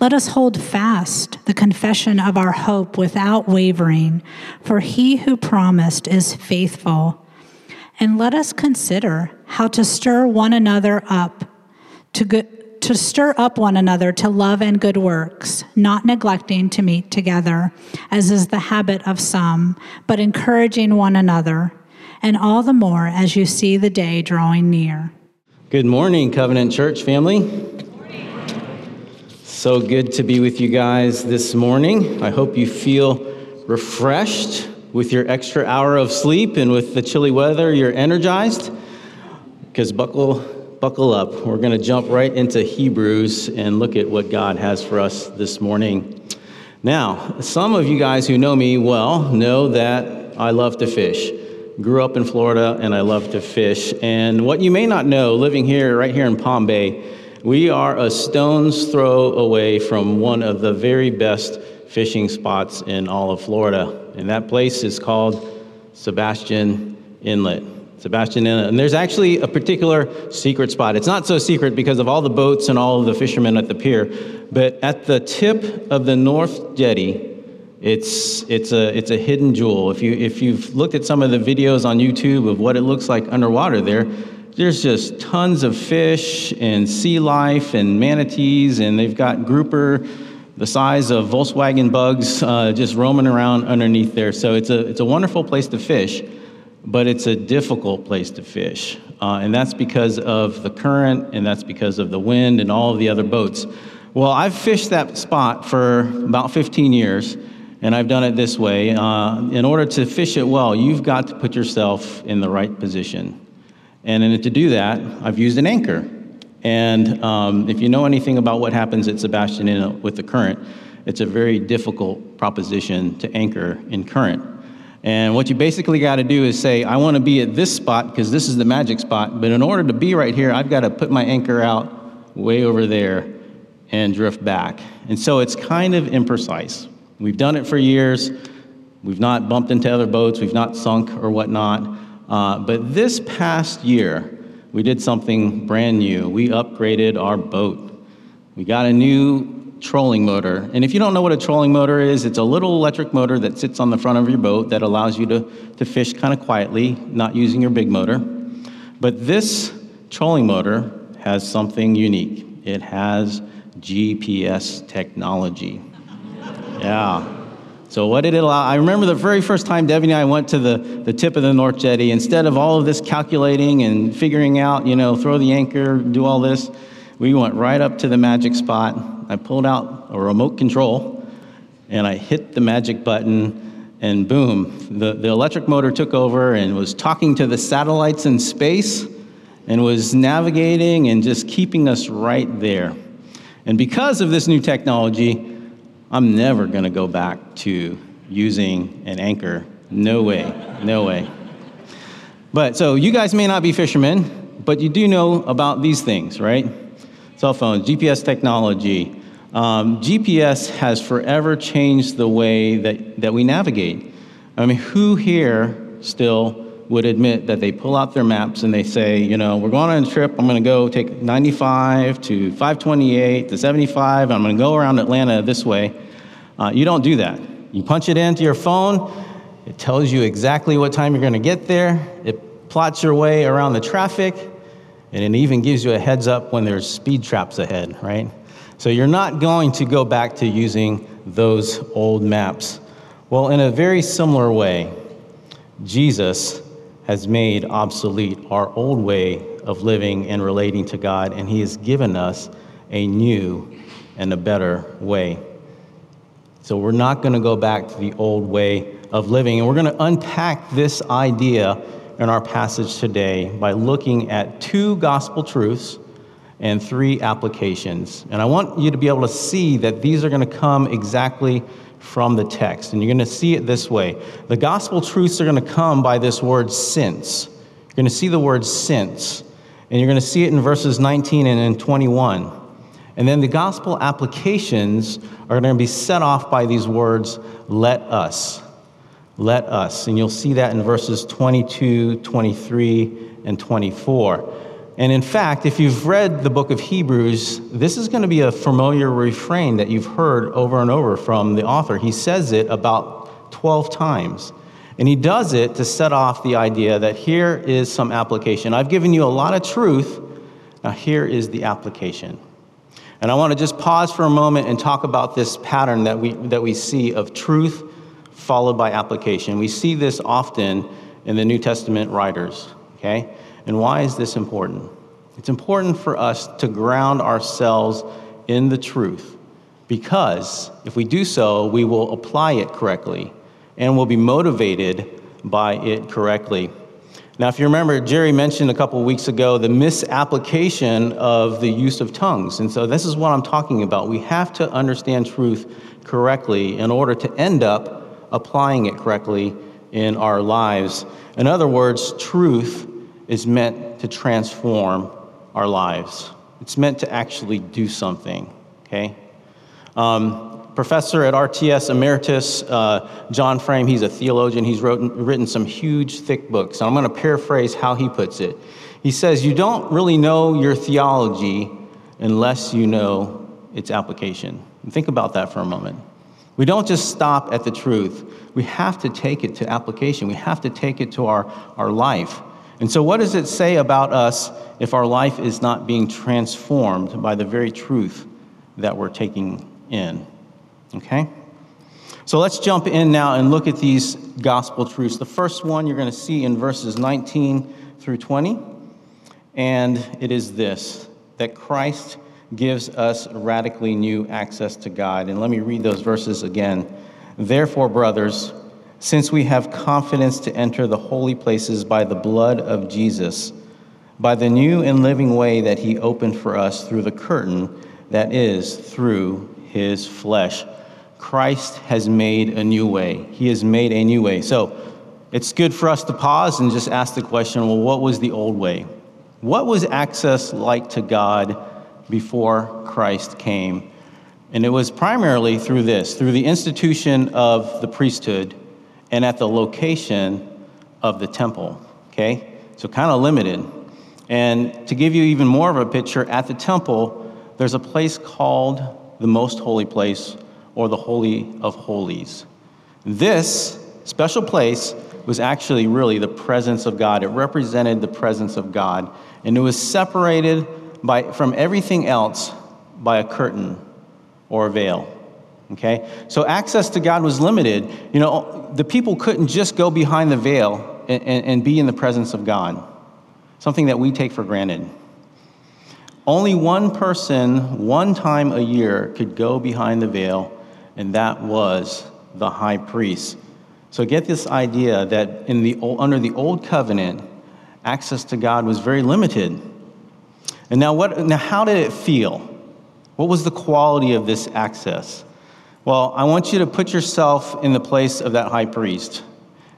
Let us hold fast the confession of our hope without wavering, for he who promised is faithful. And let us consider how to stir one another up to good, to stir up one another to love and good works, not neglecting to meet together, as is the habit of some, but encouraging one another, and all the more as you see the day drawing near. Good morning, Covenant Church family. So good to be with you guys this morning. I hope you feel refreshed with your extra hour of sleep and with the chilly weather, you're energized. Because buckle, buckle up. We're going to jump right into Hebrews and look at what God has for us this morning. Now, some of you guys who know me well know that I love to fish. Grew up in Florida and I love to fish. And what you may not know, living here, right here in Palm Bay, we are a stone's throw away from one of the very best fishing spots in all of Florida. And that place is called Sebastian Inlet. Sebastian Inlet. And there's actually a particular secret spot. It's not so secret because of all the boats and all of the fishermen at the pier, but at the tip of the North Jetty, it's, it's, a, it's a hidden jewel. If, you, if you've looked at some of the videos on YouTube of what it looks like underwater there, there's just tons of fish and sea life and manatees, and they've got grouper the size of Volkswagen bugs uh, just roaming around underneath there. So it's a, it's a wonderful place to fish, but it's a difficult place to fish. Uh, and that's because of the current, and that's because of the wind and all of the other boats. Well, I've fished that spot for about 15 years, and I've done it this way. Uh, in order to fish it well, you've got to put yourself in the right position. And in, to do that, I've used an anchor. And um, if you know anything about what happens at Sebastian with the current, it's a very difficult proposition to anchor in current. And what you basically got to do is say, I want to be at this spot because this is the magic spot. But in order to be right here, I've got to put my anchor out way over there and drift back. And so it's kind of imprecise. We've done it for years. We've not bumped into other boats. We've not sunk or whatnot. Uh, but this past year, we did something brand new. We upgraded our boat. We got a new trolling motor. And if you don't know what a trolling motor is, it's a little electric motor that sits on the front of your boat that allows you to, to fish kind of quietly, not using your big motor. But this trolling motor has something unique it has GPS technology. Yeah. So what did it allow? I remember the very first time Debbie and I went to the, the tip of the North Jetty, instead of all of this calculating and figuring out, you know, throw the anchor, do all this, we went right up to the magic spot. I pulled out a remote control and I hit the magic button and boom, the, the electric motor took over and was talking to the satellites in space and was navigating and just keeping us right there. And because of this new technology, I'm never going to go back to using an anchor. No way, no way. But so you guys may not be fishermen, but you do know about these things, right? Cell phones, GPS technology. Um, GPS has forever changed the way that, that we navigate. I mean, who here still would admit that they pull out their maps and they say, you know, we're going on a trip. I'm going to go take 95 to 528 to 75. I'm going to go around Atlanta this way. Uh, you don't do that. You punch it into your phone. It tells you exactly what time you're going to get there. It plots your way around the traffic. And it even gives you a heads up when there's speed traps ahead, right? So you're not going to go back to using those old maps. Well, in a very similar way, Jesus has made obsolete our old way of living and relating to God, and He has given us a new and a better way. So we're not going to go back to the old way of living, and we're going to unpack this idea in our passage today by looking at two gospel truths and three applications. And I want you to be able to see that these are going to come exactly from the text. And you're going to see it this way the gospel truths are going to come by this word since. You're going to see the word since. And you're going to see it in verses 19 and in 21. And then the gospel applications are going to be set off by these words, let us. Let us. And you'll see that in verses 22, 23, and 24. And in fact, if you've read the book of Hebrews, this is going to be a familiar refrain that you've heard over and over from the author. He says it about 12 times. And he does it to set off the idea that here is some application. I've given you a lot of truth. Now, here is the application. And I want to just pause for a moment and talk about this pattern that we, that we see of truth followed by application. We see this often in the New Testament writers, okay? And why is this important? It's important for us to ground ourselves in the truth because if we do so, we will apply it correctly and will be motivated by it correctly. Now, if you remember, Jerry mentioned a couple weeks ago the misapplication of the use of tongues. And so, this is what I'm talking about. We have to understand truth correctly in order to end up applying it correctly in our lives. In other words, truth is meant to transform our lives. It's meant to actually do something, okay? Um, professor at RTS Emeritus, uh, John Frame, he's a theologian. He's wrote, written some huge, thick books. And I'm going to paraphrase how he puts it. He says, You don't really know your theology unless you know its application. And think about that for a moment. We don't just stop at the truth, we have to take it to application, we have to take it to our, our life. And so, what does it say about us if our life is not being transformed by the very truth that we're taking in? Okay? So, let's jump in now and look at these gospel truths. The first one you're going to see in verses 19 through 20, and it is this that Christ gives us radically new access to God. And let me read those verses again. Therefore, brothers, since we have confidence to enter the holy places by the blood of Jesus, by the new and living way that he opened for us through the curtain that is through his flesh. Christ has made a new way. He has made a new way. So it's good for us to pause and just ask the question well, what was the old way? What was access like to God before Christ came? And it was primarily through this, through the institution of the priesthood and at the location of the temple. Okay? So kind of limited. And to give you even more of a picture, at the temple, there's a place called the most holy place or the Holy of Holies. This special place was actually really the presence of God. It represented the presence of God. And it was separated by, from everything else by a curtain or a veil. Okay? So access to God was limited. You know, the people couldn't just go behind the veil and, and, and be in the presence of God, something that we take for granted. Only one person, one time a year, could go behind the veil, and that was the high priest. So get this idea that in the, under the old covenant, access to God was very limited. And now, what, now, how did it feel? What was the quality of this access? Well, I want you to put yourself in the place of that high priest.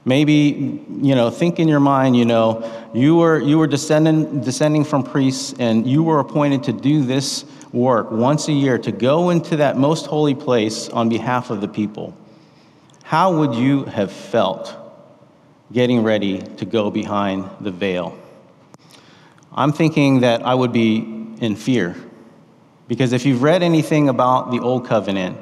Maybe, you know, think in your mind, you know, you were, you were descending, descending from priests and you were appointed to do this work once a year to go into that most holy place on behalf of the people. How would you have felt getting ready to go behind the veil? I'm thinking that I would be in fear. Because if you've read anything about the Old Covenant,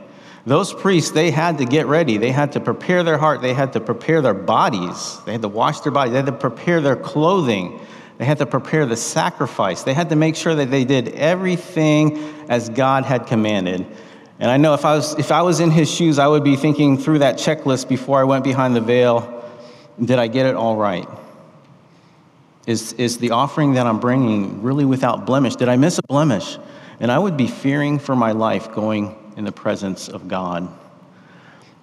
those priests, they had to get ready. They had to prepare their heart. They had to prepare their bodies. They had to wash their bodies. They had to prepare their clothing. They had to prepare the sacrifice. They had to make sure that they did everything as God had commanded. And I know if I was, if I was in his shoes, I would be thinking through that checklist before I went behind the veil did I get it all right? Is, is the offering that I'm bringing really without blemish? Did I miss a blemish? And I would be fearing for my life going in the presence of God.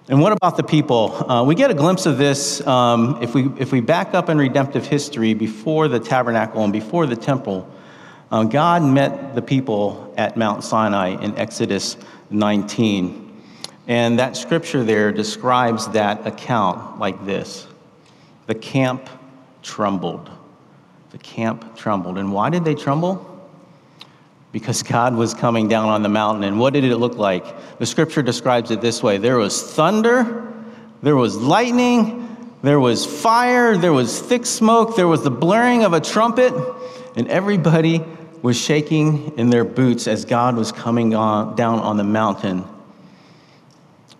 And what about the people? Uh, we get a glimpse of this um, if, we, if we back up in redemptive history before the tabernacle and before the temple. Um, God met the people at Mount Sinai in Exodus 19. And that scripture there describes that account like this The camp trembled. The camp trembled. And why did they tremble? Because God was coming down on the mountain. And what did it look like? The scripture describes it this way there was thunder, there was lightning, there was fire, there was thick smoke, there was the blaring of a trumpet, and everybody was shaking in their boots as God was coming on, down on the mountain.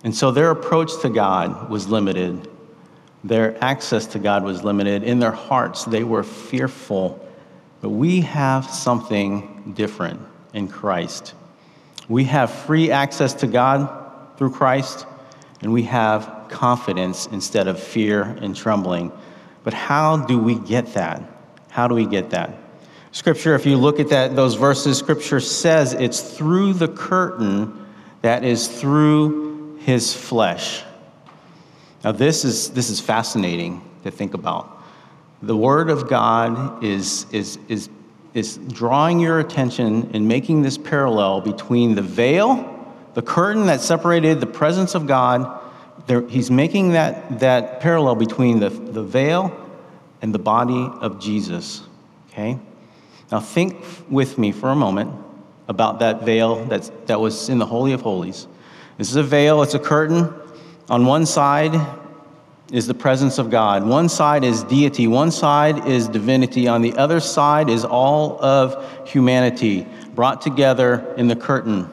And so their approach to God was limited. Their access to God was limited. In their hearts, they were fearful. But we have something different in Christ. We have free access to God through Christ, and we have confidence instead of fear and trembling. But how do we get that? How do we get that? Scripture, if you look at that, those verses, Scripture says it's through the curtain that is through his flesh. Now, this is, this is fascinating to think about. The Word of God is, is, is, is drawing your attention and making this parallel between the veil, the curtain that separated the presence of God. There, he's making that, that parallel between the, the veil and the body of Jesus. Okay? Now, think with me for a moment about that veil that's, that was in the Holy of Holies. This is a veil, it's a curtain. On one side is the presence of God, one side is deity, one side is divinity, on the other side is all of humanity brought together in the curtain.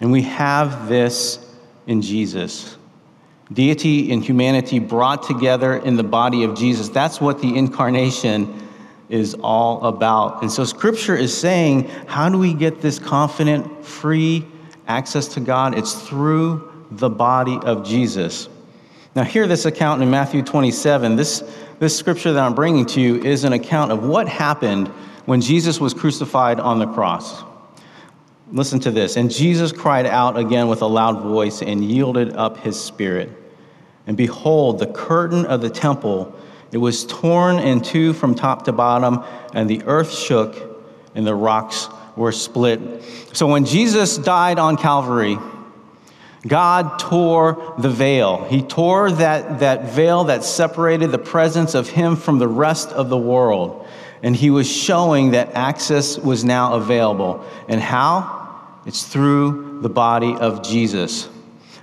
And we have this in Jesus. Deity and humanity brought together in the body of Jesus. That's what the incarnation is all about. And so scripture is saying, how do we get this confident, free access to God? It's through the body of Jesus. Now, hear this account in Matthew 27. This, this scripture that I'm bringing to you is an account of what happened when Jesus was crucified on the cross. Listen to this. And Jesus cried out again with a loud voice and yielded up his spirit. And behold, the curtain of the temple it was torn in two from top to bottom, and the earth shook, and the rocks were split. So when Jesus died on Calvary, God tore the veil. He tore that, that veil that separated the presence of Him from the rest of the world. And He was showing that access was now available. And how? It's through the body of Jesus.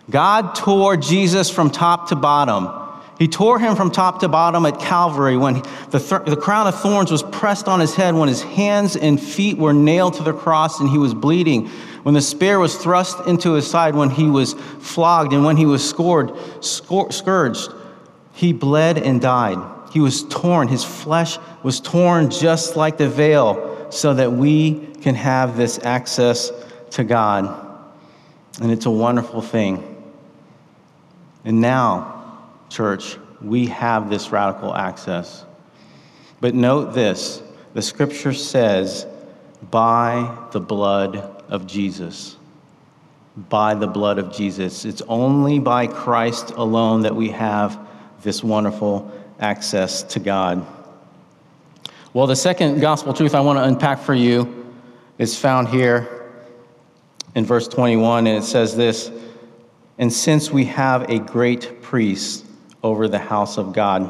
God tore Jesus from top to bottom. He tore him from top to bottom at Calvary when the, th- the crown of thorns was pressed on his head, when his hands and feet were nailed to the cross and he was bleeding, when the spear was thrust into his side, when he was flogged, and when he was scored, scor- scourged. He bled and died. He was torn. His flesh was torn just like the veil so that we can have this access to God. And it's a wonderful thing. And now, church, we have this radical access. But note this the scripture says, by the blood of Jesus. By the blood of Jesus. It's only by Christ alone that we have this wonderful access to God. Well, the second gospel truth I want to unpack for you is found here in verse 21, and it says this And since we have a great priest over the house of God.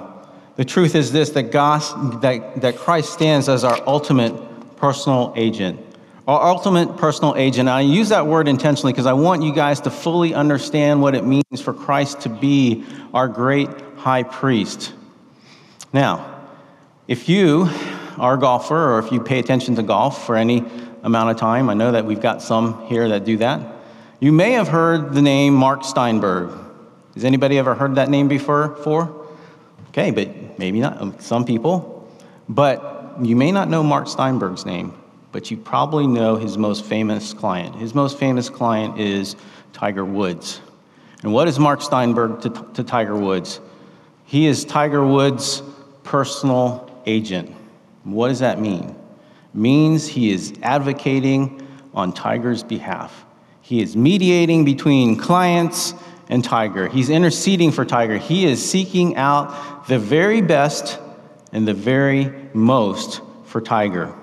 The truth is this that, God, that, that Christ stands as our ultimate personal agent. Our ultimate personal agent. I use that word intentionally because I want you guys to fully understand what it means for Christ to be our great high priest. Now, if you are a golfer or if you pay attention to golf for any amount of time, I know that we've got some here that do that, you may have heard the name Mark Steinberg. Has anybody ever heard that name before? For? Okay, but maybe not. Um, some people. But you may not know Mark Steinberg's name, but you probably know his most famous client. His most famous client is Tiger Woods. And what is Mark Steinberg to, to Tiger Woods? He is Tiger Woods' personal agent. What does that mean? It means he is advocating on Tiger's behalf. He is mediating between clients and Tiger. He's interceding for Tiger. He is seeking out the very best and the very most for Tiger.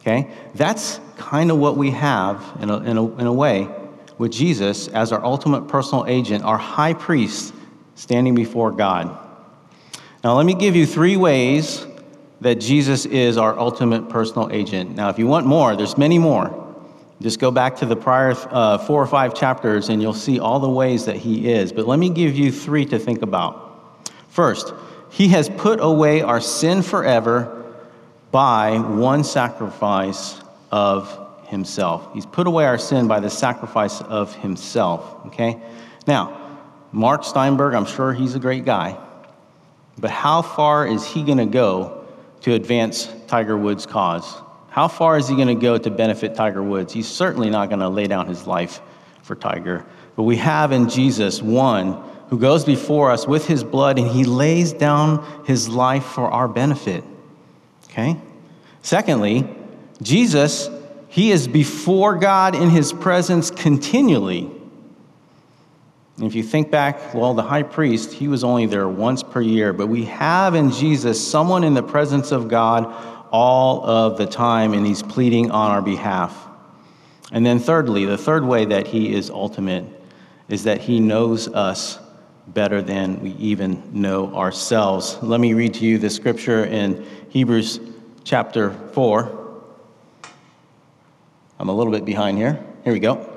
Okay? That's kind of what we have in a, in, a, in a way with Jesus as our ultimate personal agent, our high priest standing before God. Now, let me give you three ways that Jesus is our ultimate personal agent. Now, if you want more, there's many more. Just go back to the prior uh, four or five chapters and you'll see all the ways that he is. But let me give you three to think about. First, he has put away our sin forever by one sacrifice of himself. He's put away our sin by the sacrifice of himself. Okay? Now, Mark Steinberg, I'm sure he's a great guy, but how far is he going to go to advance Tiger Woods' cause? How far is he going to go to benefit Tiger Woods? He's certainly not going to lay down his life for Tiger. But we have in Jesus one who goes before us with his blood and he lays down his life for our benefit. Okay? Secondly, Jesus, he is before God in his presence continually. if you think back, well, the high priest, he was only there once per year, but we have in Jesus someone in the presence of God all of the time, and he's pleading on our behalf. And then, thirdly, the third way that he is ultimate is that he knows us better than we even know ourselves. Let me read to you the scripture in Hebrews chapter 4. I'm a little bit behind here. Here we go.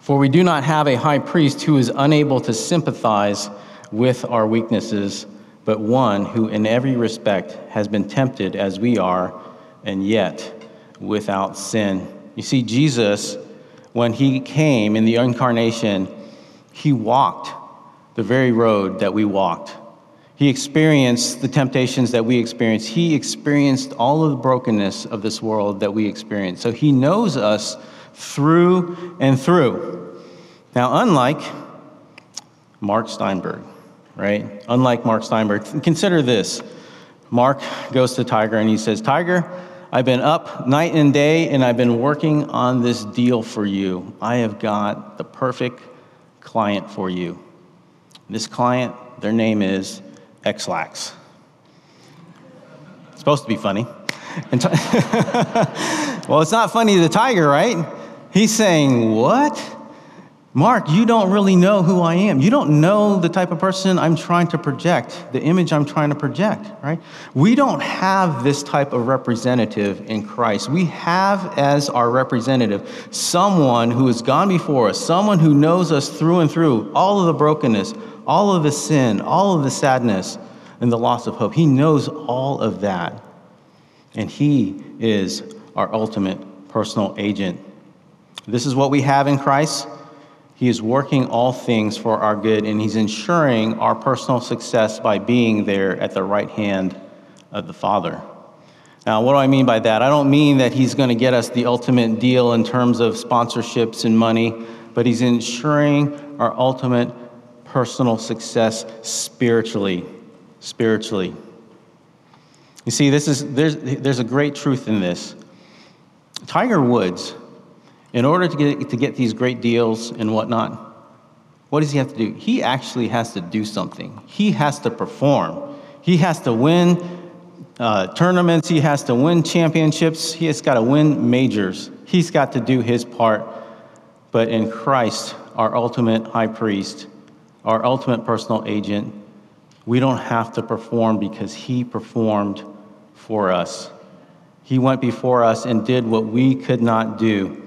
For we do not have a high priest who is unable to sympathize with our weaknesses but one who in every respect has been tempted as we are, and yet without sin. You see, Jesus, when he came in the incarnation, he walked the very road that we walked. He experienced the temptations that we experience. He experienced all of the brokenness of this world that we experience. So he knows us through and through. Now, unlike Mark Steinberg, right? Unlike Mark Steinberg. Consider this Mark goes to Tiger and he says, Tiger, I've been up night and day and I've been working on this deal for you. I have got the perfect client for you. This client, their name is Ex-Lax. Supposed to be funny. Well, it's not funny to Tiger, right? He's saying, What? Mark, you don't really know who I am. You don't know the type of person I'm trying to project, the image I'm trying to project, right? We don't have this type of representative in Christ. We have as our representative someone who has gone before us, someone who knows us through and through, all of the brokenness, all of the sin, all of the sadness, and the loss of hope. He knows all of that. And He is our ultimate personal agent. This is what we have in Christ. He is working all things for our good, and He's ensuring our personal success by being there at the right hand of the Father. Now, what do I mean by that? I don't mean that He's going to get us the ultimate deal in terms of sponsorships and money, but He's ensuring our ultimate personal success spiritually. Spiritually. You see, this is, there's, there's a great truth in this. Tiger Woods in order to get, to get these great deals and whatnot, what does he have to do? He actually has to do something. He has to perform. He has to win uh, tournaments. He has to win championships. He has got to win majors. He's got to do his part. But in Christ, our ultimate high priest, our ultimate personal agent, we don't have to perform because he performed for us. He went before us and did what we could not do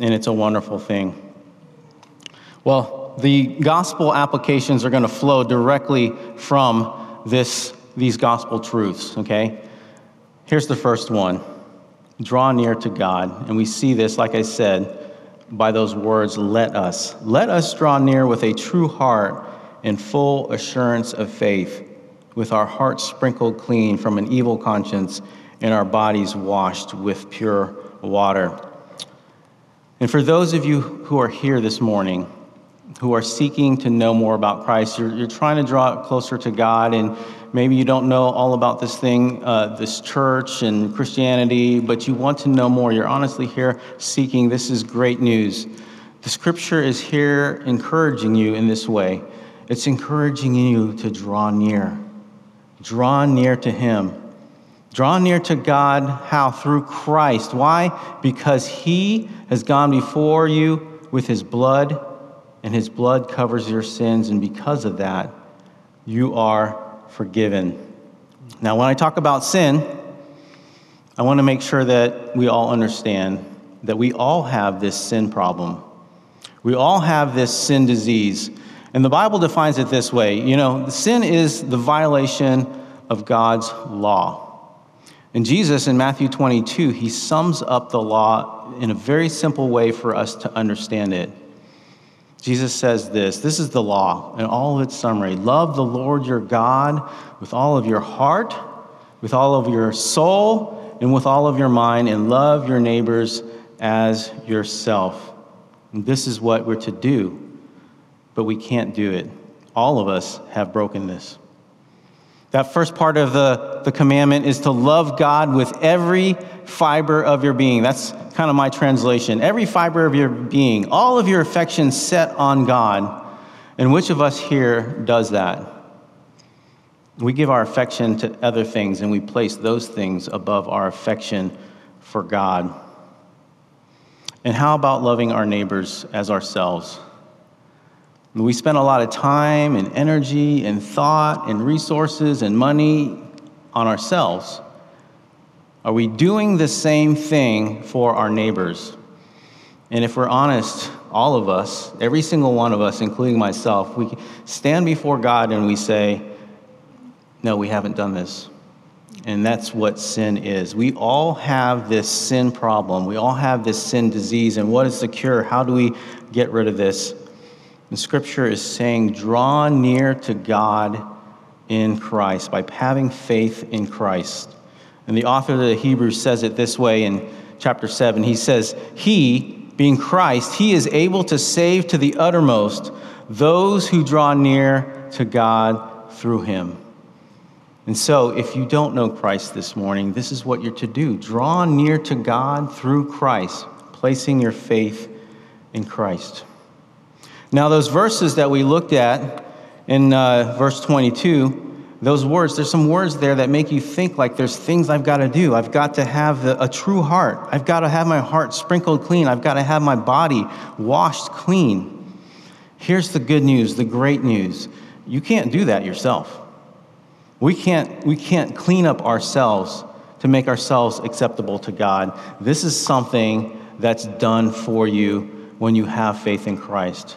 and it's a wonderful thing. Well, the gospel applications are going to flow directly from this, these gospel truths, okay? Here's the first one draw near to God. And we see this, like I said, by those words, let us. Let us draw near with a true heart and full assurance of faith, with our hearts sprinkled clean from an evil conscience and our bodies washed with pure water. And for those of you who are here this morning, who are seeking to know more about Christ, you're, you're trying to draw closer to God, and maybe you don't know all about this thing, uh, this church and Christianity, but you want to know more. You're honestly here seeking. This is great news. The scripture is here encouraging you in this way it's encouraging you to draw near. Draw near to Him. Draw near to God, how? Through Christ. Why? Because he has gone before you with his blood, and his blood covers your sins, and because of that, you are forgiven. Now, when I talk about sin, I want to make sure that we all understand that we all have this sin problem. We all have this sin disease. And the Bible defines it this way you know, sin is the violation of God's law. And Jesus in Matthew 22, he sums up the law in a very simple way for us to understand it. Jesus says this this is the law in all of its summary love the Lord your God with all of your heart, with all of your soul, and with all of your mind, and love your neighbors as yourself. And this is what we're to do, but we can't do it. All of us have brokenness. That first part of the, the commandment is to love God with every fiber of your being. That's kind of my translation. Every fiber of your being, all of your affection set on God. And which of us here does that? We give our affection to other things and we place those things above our affection for God. And how about loving our neighbors as ourselves? We spend a lot of time and energy and thought and resources and money on ourselves. Are we doing the same thing for our neighbors? And if we're honest, all of us, every single one of us, including myself, we stand before God and we say, No, we haven't done this. And that's what sin is. We all have this sin problem. We all have this sin disease. And what is the cure? How do we get rid of this? And scripture is saying, draw near to God in Christ by having faith in Christ. And the author of the Hebrews says it this way in chapter 7. He says, He, being Christ, He is able to save to the uttermost those who draw near to God through Him. And so, if you don't know Christ this morning, this is what you're to do draw near to God through Christ, placing your faith in Christ. Now, those verses that we looked at in uh, verse 22, those words, there's some words there that make you think like there's things I've got to do. I've got to have a true heart. I've got to have my heart sprinkled clean. I've got to have my body washed clean. Here's the good news, the great news. You can't do that yourself. We can't, we can't clean up ourselves to make ourselves acceptable to God. This is something that's done for you when you have faith in Christ.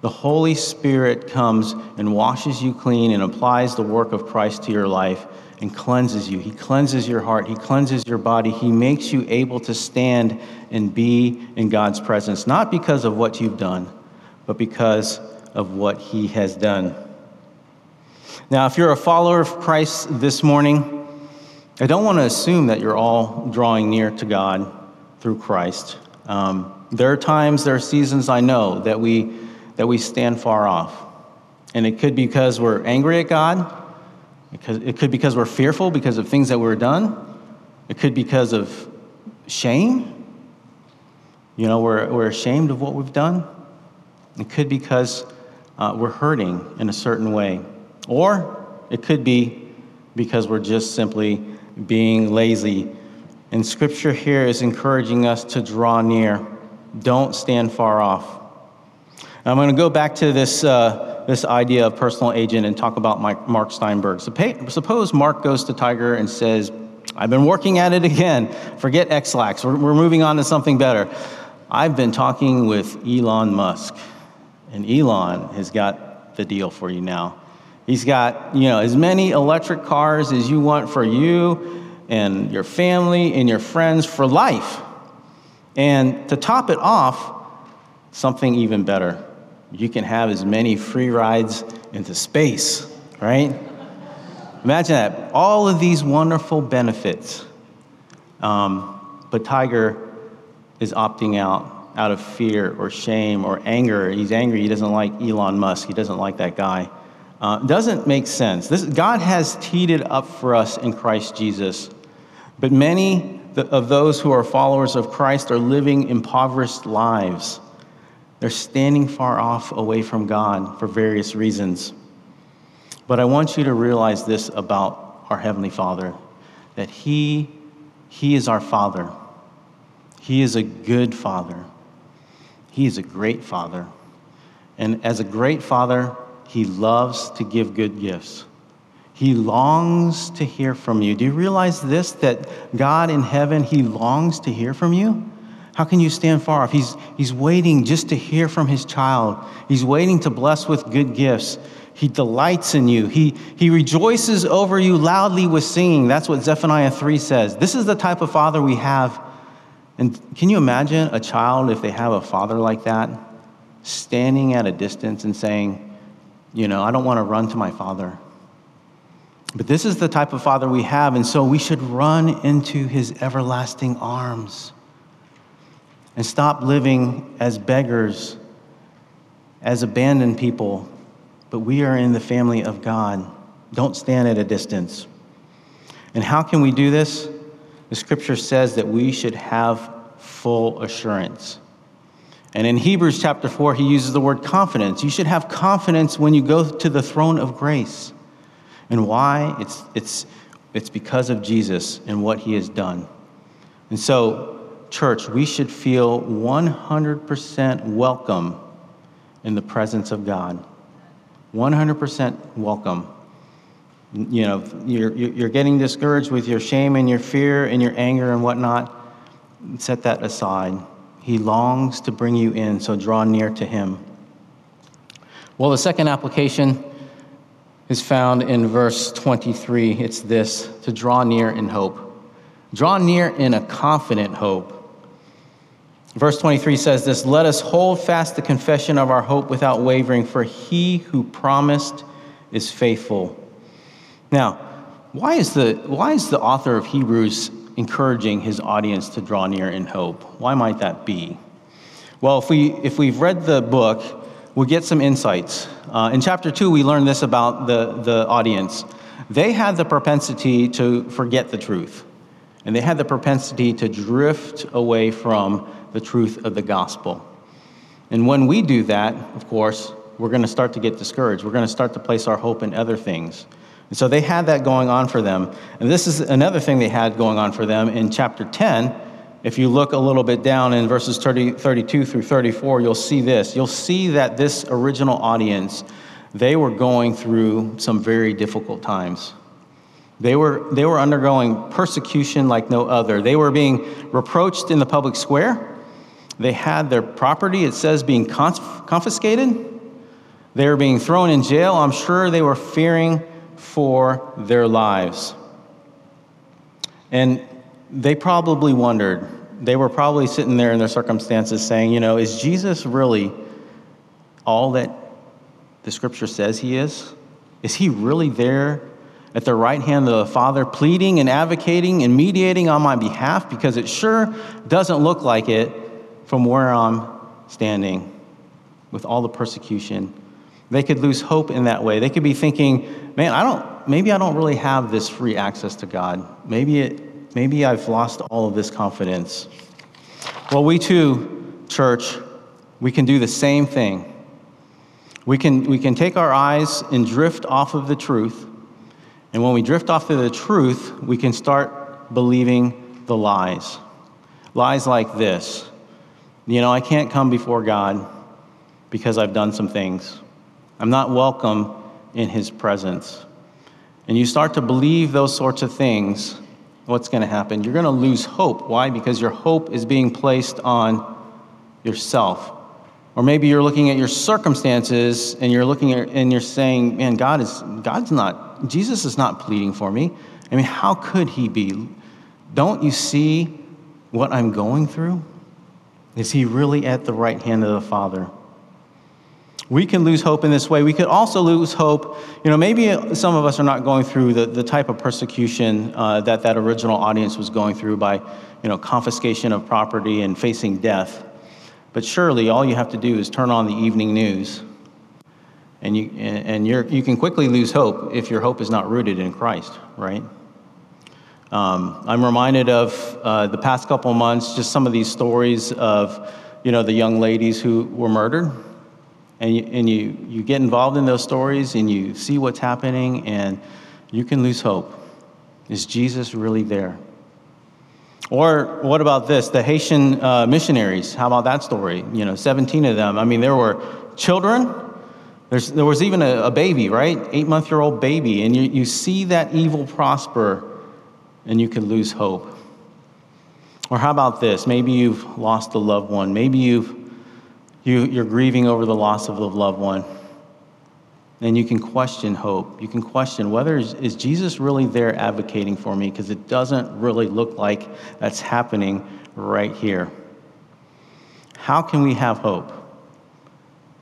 The Holy Spirit comes and washes you clean and applies the work of Christ to your life and cleanses you. He cleanses your heart, He cleanses your body. He makes you able to stand and be in God's presence, not because of what you've done, but because of what He has done. Now, if you're a follower of Christ this morning, I don't want to assume that you're all drawing near to God through Christ. Um, there are times, there are seasons I know that we that we stand far off. And it could be because we're angry at God. Could, it could be because we're fearful because of things that were done. It could be because of shame. You know, we're, we're ashamed of what we've done. It could be because uh, we're hurting in a certain way. Or it could be because we're just simply being lazy. And scripture here is encouraging us to draw near. Don't stand far off. I'm going to go back to this, uh, this idea of personal agent and talk about Mark Steinberg. Suppose Mark goes to Tiger and says, I've been working at it again. Forget Ex-Lax. We're, we're moving on to something better. I've been talking with Elon Musk, and Elon has got the deal for you now. He's got, you know, as many electric cars as you want for you and your family and your friends for life. And to top it off, something even better you can have as many free rides into space, right? Imagine that. All of these wonderful benefits. Um, but Tiger is opting out out of fear or shame or anger. He's angry. He doesn't like Elon Musk. He doesn't like that guy. Uh, doesn't make sense. This, God has teed it up for us in Christ Jesus. But many of those who are followers of Christ are living impoverished lives. They're standing far off away from God for various reasons. But I want you to realize this about our Heavenly Father that He, he is our Father. He is a good Father. He is a great Father. And as a great Father, He loves to give good gifts. He longs to hear from you. Do you realize this? That God in heaven, He longs to hear from you? How can you stand far off? He's, he's waiting just to hear from His child. He's waiting to bless with good gifts. He delights in you. He, he rejoices over you loudly with singing. That's what Zephaniah 3 says. This is the type of father we have. And can you imagine a child if they have a father like that, standing at a distance and saying, You know, I don't want to run to my father. But this is the type of father we have, and so we should run into his everlasting arms and stop living as beggars, as abandoned people. But we are in the family of God. Don't stand at a distance. And how can we do this? The scripture says that we should have full assurance. And in Hebrews chapter 4, he uses the word confidence. You should have confidence when you go to the throne of grace. And why? It's, it's, it's because of Jesus and what he has done. And so, church, we should feel 100% welcome in the presence of God. 100% welcome. You know, you're, you're getting discouraged with your shame and your fear and your anger and whatnot. Set that aside. He longs to bring you in, so draw near to him. Well, the second application is found in verse 23. It's this to draw near in hope. Draw near in a confident hope. Verse 23 says this Let us hold fast the confession of our hope without wavering, for he who promised is faithful. Now, why is the, why is the author of Hebrews encouraging his audience to draw near in hope? Why might that be? Well, if, we, if we've read the book, we'll get some insights. Uh, in chapter 2, we learn this about the, the audience. They had the propensity to forget the truth, and they had the propensity to drift away from the truth of the gospel. And when we do that, of course, we're going to start to get discouraged. We're going to start to place our hope in other things. And so they had that going on for them. And this is another thing they had going on for them in chapter 10. If you look a little bit down in verses 30, 32 through 34, you'll see this. You'll see that this original audience, they were going through some very difficult times. They were, they were undergoing persecution like no other. They were being reproached in the public square. They had their property, it says, being confiscated. They were being thrown in jail. I'm sure they were fearing for their lives. And they probably wondered, they were probably sitting there in their circumstances saying, you know, is Jesus really all that the scripture says he is? Is he really there at the right hand of the Father, pleading and advocating and mediating on my behalf? Because it sure doesn't look like it from where I'm standing with all the persecution. They could lose hope in that way. They could be thinking, man, I don't, maybe I don't really have this free access to God. Maybe, it, maybe I've lost all of this confidence. Well, we too, church, we can do the same thing. We can, we can take our eyes and drift off of the truth. And when we drift off of the truth, we can start believing the lies. Lies like this you know, I can't come before God because I've done some things. I'm not welcome in His presence. And you start to believe those sorts of things, what's going to happen? You're going to lose hope. Why? Because your hope is being placed on yourself. Or maybe you're looking at your circumstances and you're looking at and you're saying, man, God is God's not Jesus is not pleading for me. I mean, how could he be? Don't you see what I'm going through? Is he really at the right hand of the Father? We can lose hope in this way. We could also lose hope. You know, maybe some of us are not going through the, the type of persecution uh, that that original audience was going through by, you know, confiscation of property and facing death. But surely all you have to do is turn on the evening news. And you, and you're, you can quickly lose hope if your hope is not rooted in Christ, right? Um, I'm reminded of uh, the past couple months, just some of these stories of, you know, the young ladies who were murdered. And, you, and you, you get involved in those stories and you see what's happening and you can lose hope. Is Jesus really there? Or what about this? The Haitian uh, missionaries. How about that story? You know, 17 of them. I mean, there were children. There's, there was even a, a baby, right? Eight month year old baby. And you, you see that evil prosper and you can lose hope. Or how about this? Maybe you've lost a loved one. Maybe you've, you, you're grieving over the loss of a loved one. And you can question hope. You can question whether is, is Jesus really there advocating for me? Because it doesn't really look like that's happening right here. How can we have hope?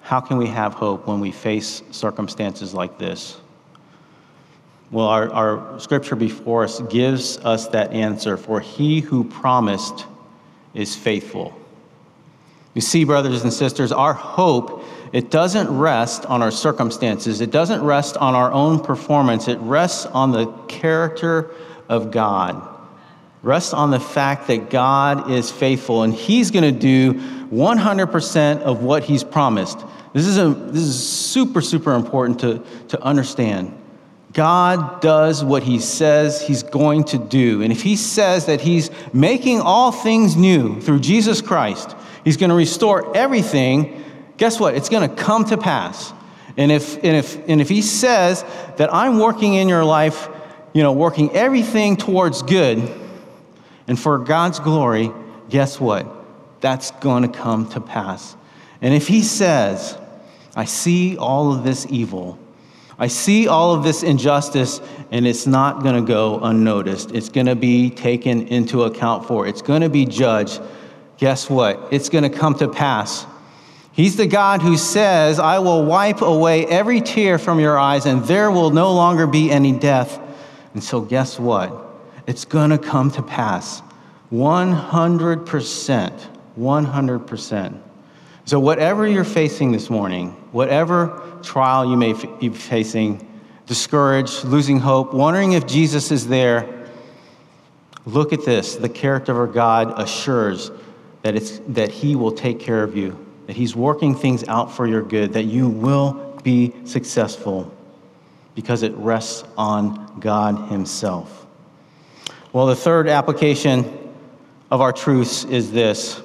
How can we have hope when we face circumstances like this? Well, our, our scripture before us gives us that answer for he who promised is faithful. You see, brothers and sisters, our hope it doesn't rest on our circumstances. It doesn't rest on our own performance. It rests on the character of God. Rests on the fact that God is faithful and He's going to do 100% of what He's promised. This is, a, this is super, super important to, to understand. God does what He says He's going to do. And if He says that He's making all things new through Jesus Christ, He's going to restore everything guess what? It's going to come to pass. And if, and, if, and if he says that I'm working in your life, you know, working everything towards good and for God's glory, guess what? That's going to come to pass. And if he says, I see all of this evil, I see all of this injustice, and it's not going to go unnoticed. It's going to be taken into account for. It's going to be judged. Guess what? It's going to come to pass. He's the God who says, I will wipe away every tear from your eyes, and there will no longer be any death. And so, guess what? It's going to come to pass 100%. 100%. So, whatever you're facing this morning, whatever trial you may be facing, discouraged, losing hope, wondering if Jesus is there, look at this. The character of our God assures that, it's, that He will take care of you that He's working things out for your good, that you will be successful because it rests on God Himself. Well, the third application of our truths is this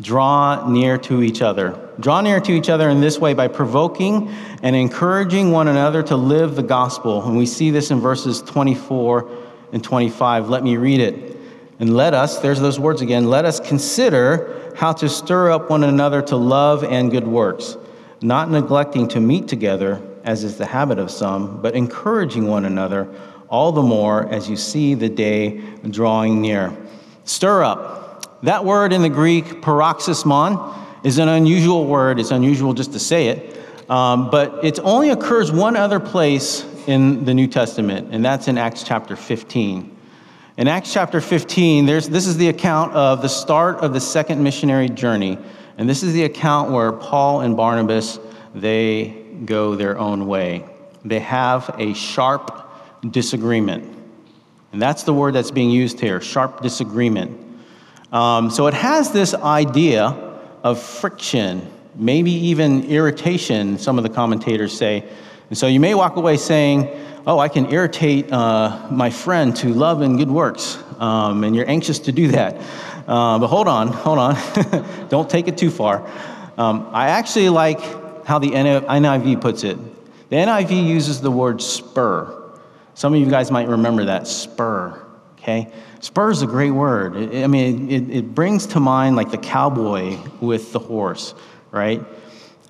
draw near to each other. Draw near to each other in this way by provoking and encouraging one another to live the gospel. And we see this in verses 24 and 25. Let me read it. And let us, there's those words again, let us consider how to stir up one another to love and good works, not neglecting to meet together, as is the habit of some, but encouraging one another, all the more as you see the day drawing near. Stir up. That word in the Greek, paroxysmon, is an unusual word. It's unusual just to say it, um, but it only occurs one other place in the New Testament, and that's in Acts chapter 15. In Acts chapter 15, there's, this is the account of the start of the second missionary journey. And this is the account where Paul and Barnabas, they go their own way. They have a sharp disagreement. And that's the word that's being used here sharp disagreement. Um, so it has this idea of friction, maybe even irritation, some of the commentators say. And so you may walk away saying, oh, I can irritate uh, my friend to love and good works, um, and you're anxious to do that. Uh, but hold on, hold on. Don't take it too far. Um, I actually like how the NIV puts it. The NIV uses the word spur. Some of you guys might remember that spur, okay? Spur is a great word. I mean, it, it brings to mind like the cowboy with the horse, right?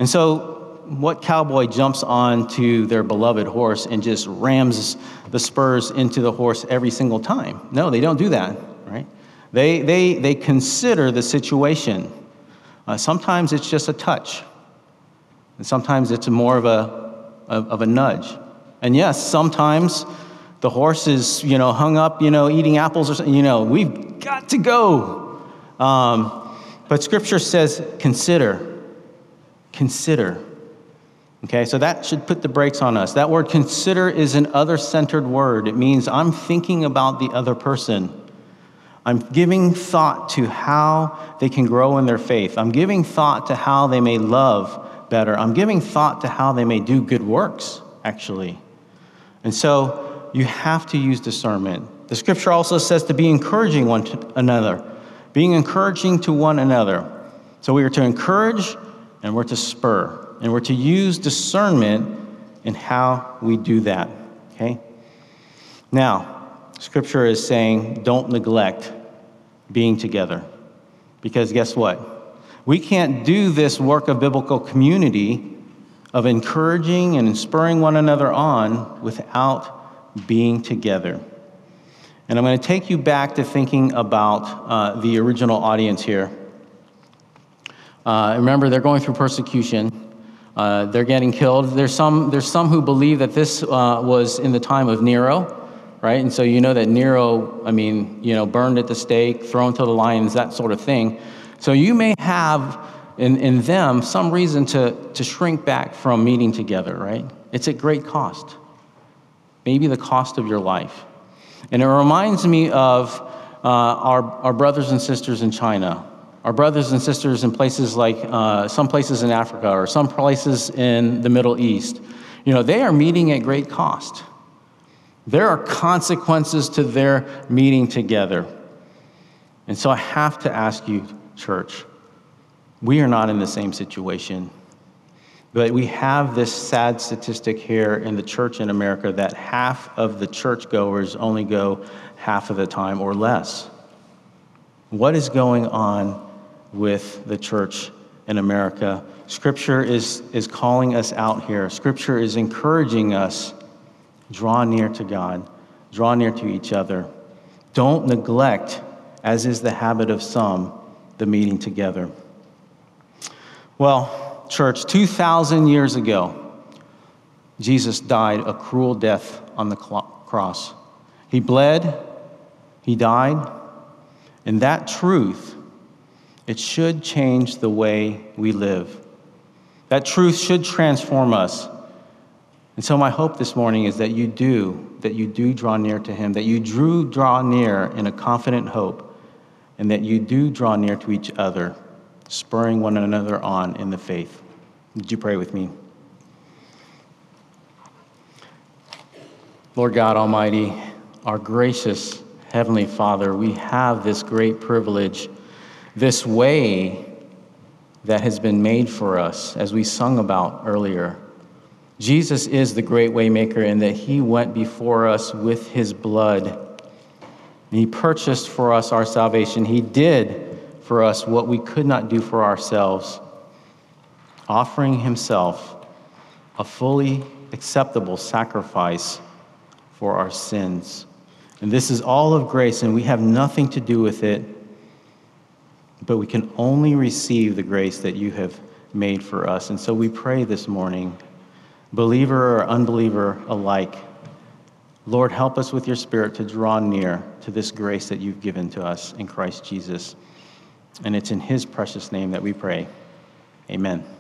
And so what cowboy jumps onto their beloved horse and just rams the spurs into the horse every single time? No, they don't do that, right? They, they, they consider the situation. Uh, sometimes it's just a touch, and sometimes it's more of a, of, of a nudge. And yes, sometimes the horse is, you know, hung up, you know, eating apples or something, you know, we've got to go. Um, but scripture says, consider, consider. Okay, so that should put the brakes on us. That word consider is an other centered word. It means I'm thinking about the other person. I'm giving thought to how they can grow in their faith. I'm giving thought to how they may love better. I'm giving thought to how they may do good works, actually. And so you have to use discernment. The scripture also says to be encouraging one another, being encouraging to one another. So we are to encourage and we're to spur, and we're to use discernment in how we do that. Okay? Now, scripture is saying don't neglect being together. Because guess what? We can't do this work of biblical community, of encouraging and spurring one another on, without being together. And I'm going to take you back to thinking about uh, the original audience here. Uh, remember, they're going through persecution. Uh, they're getting killed. There's some, there's some who believe that this uh, was in the time of Nero, right? And so you know that Nero, I mean, you know, burned at the stake, thrown to the lions, that sort of thing. So you may have in, in them some reason to, to shrink back from meeting together, right? It's at great cost. Maybe the cost of your life. And it reminds me of uh, our, our brothers and sisters in China, our brothers and sisters in places like uh, some places in Africa or some places in the Middle East. You know, they are meeting at great cost. There are consequences to their meeting together. And so I have to ask you, church, we are not in the same situation. But we have this sad statistic here in the church in America that half of the churchgoers only go half of the time or less. What is going on with the church in America? Scripture is, is calling us out here. Scripture is encouraging us Draw near to God, draw near to each other. Don't neglect, as is the habit of some, the meeting together. Well, church, 2,000 years ago, Jesus died a cruel death on the cross. He bled, he died, and that truth, it should change the way we live. That truth should transform us. And so my hope this morning is that you do, that you do draw near to him, that you do draw near in a confident hope, and that you do draw near to each other, spurring one another on in the faith. Would you pray with me? Lord God Almighty, our gracious Heavenly Father, we have this great privilege, this way that has been made for us, as we sung about earlier Jesus is the great waymaker in that he went before us with his blood. And he purchased for us our salvation. He did for us what we could not do for ourselves, offering himself a fully acceptable sacrifice for our sins. And this is all of grace, and we have nothing to do with it, but we can only receive the grace that you have made for us. And so we pray this morning believer or unbeliever alike. Lord, help us with your Spirit to draw near to this grace that you've given to us in Christ Jesus. And it's in his precious name that we pray. Amen.